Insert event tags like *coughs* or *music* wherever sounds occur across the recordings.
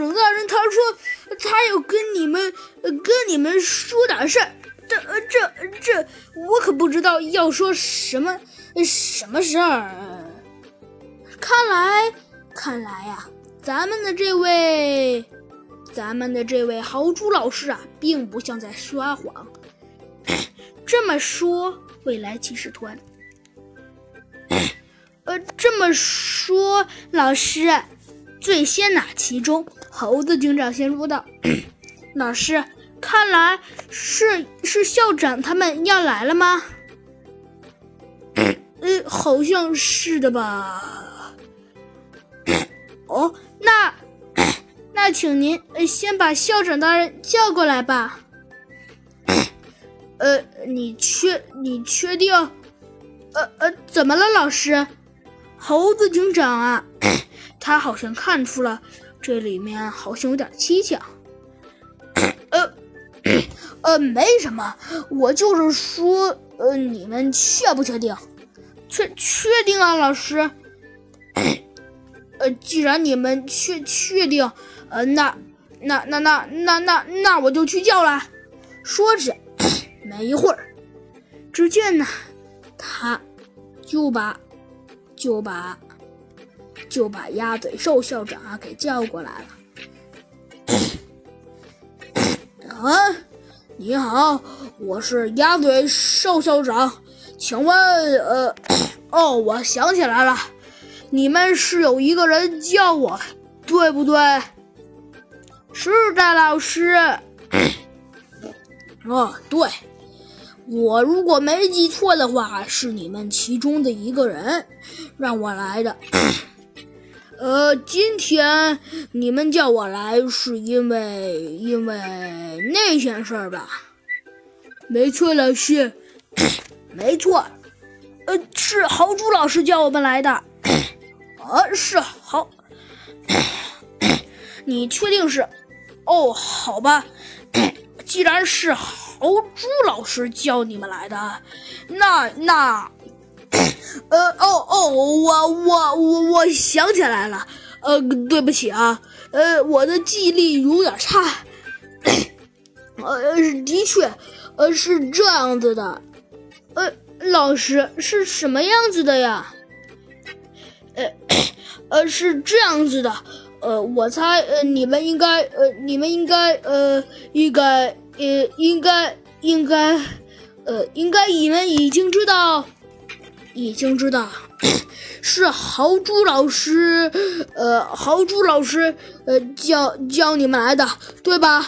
长大人他说他要跟你们跟你们说点事儿。这这这，我可不知道要说什么什么事儿。看来看来呀，咱们的这位咱们的这位豪猪老师啊，并不像在说谎。这么说，未来骑士团。呃，这么说，老师，最先哪？其中，猴子警长先说道：“ *coughs* 老师，看来是是校长他们要来了吗？” *coughs* 呃，好像是的吧。哦，那那请您先把校长大人叫过来吧。*coughs* 呃，你确你确定？呃呃，怎么了，老师？猴子警长啊，他好像看出了这里面好像有点蹊跷。呃，呃，没什么，我就是说，呃，你们确不确定？确确定啊，老师。呃，既然你们确确定，呃，那那那那那那那我就去叫了。说着，没一会儿，只见呢，他就把。就把就把鸭嘴兽校长啊给叫过来了。啊，你好，我是鸭嘴兽校长，请问，呃，哦，我想起来了，你们是有一个人叫我，对不对？是的，老师。哦，对。我如果没记错的话，是你们其中的一个人让我来的。呃，今天你们叫我来是因为因为那件事儿吧？没错，老师，*coughs* 没错。呃，是豪猪老师叫我们来的。啊，*coughs* 是好。*coughs* 你确定是？哦，好吧。既然是。豪猪老师叫你们来的，那那，呃哦哦，我我我我想起来了，呃，对不起啊，呃，我的记忆力有点差，呃，的确，呃，是这样子的，呃，老师是什么样子的呀？呃，呃，是这样子的，呃，我猜，呃，你们应该，呃，你们应该，呃，应该。呃，应该，应该，呃，应该你们已经知道，已经知道，*coughs* 是豪猪老师，呃，豪猪老师，呃，叫叫你们来的，对吧？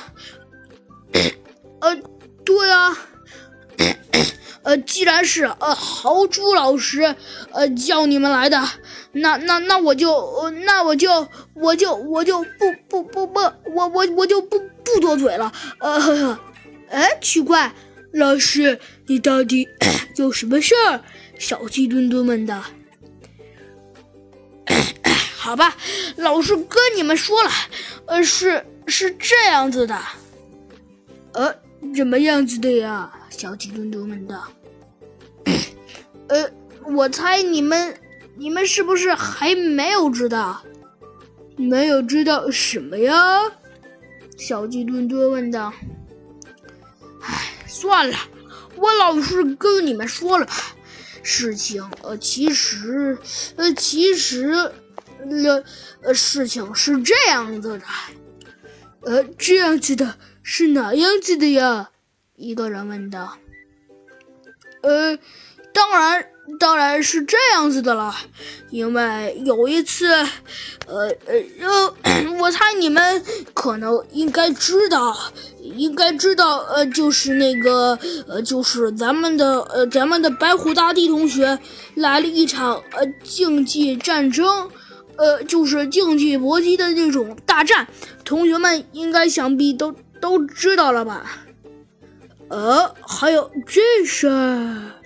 *coughs* 呃，对啊，*coughs* 呃，既然是呃豪猪老师，呃，叫你们来的，那那那我就，那我就，我就我就不不不不，我我我就不。不多嘴了，呃，哎，奇怪，老师，你到底有什么事儿？小鸡墩墩问的，*coughs* 好吧，老师跟你们说了，呃，是是这样子的，呃，怎么样子的呀？小鸡墩墩问的，*coughs* 呃，我猜你们你们是不是还没有知道？没有知道什么呀？小鸡墩墩问道：“唉，算了，我老实跟你们说了吧。事情，呃，其实，呃，其实，呃，事情是这样子的。呃，这样子的是哪样子的呀？”一个人问道。“呃，当然。”当然是这样子的了，因为有一次，呃呃，我猜你们可能应该知道，应该知道，呃，就是那个，呃，就是咱们的，呃，咱们的白虎大帝同学来了一场，呃，竞技战争，呃，就是竞技搏击的这种大战，同学们应该想必都都知道了吧？呃，还有这事儿。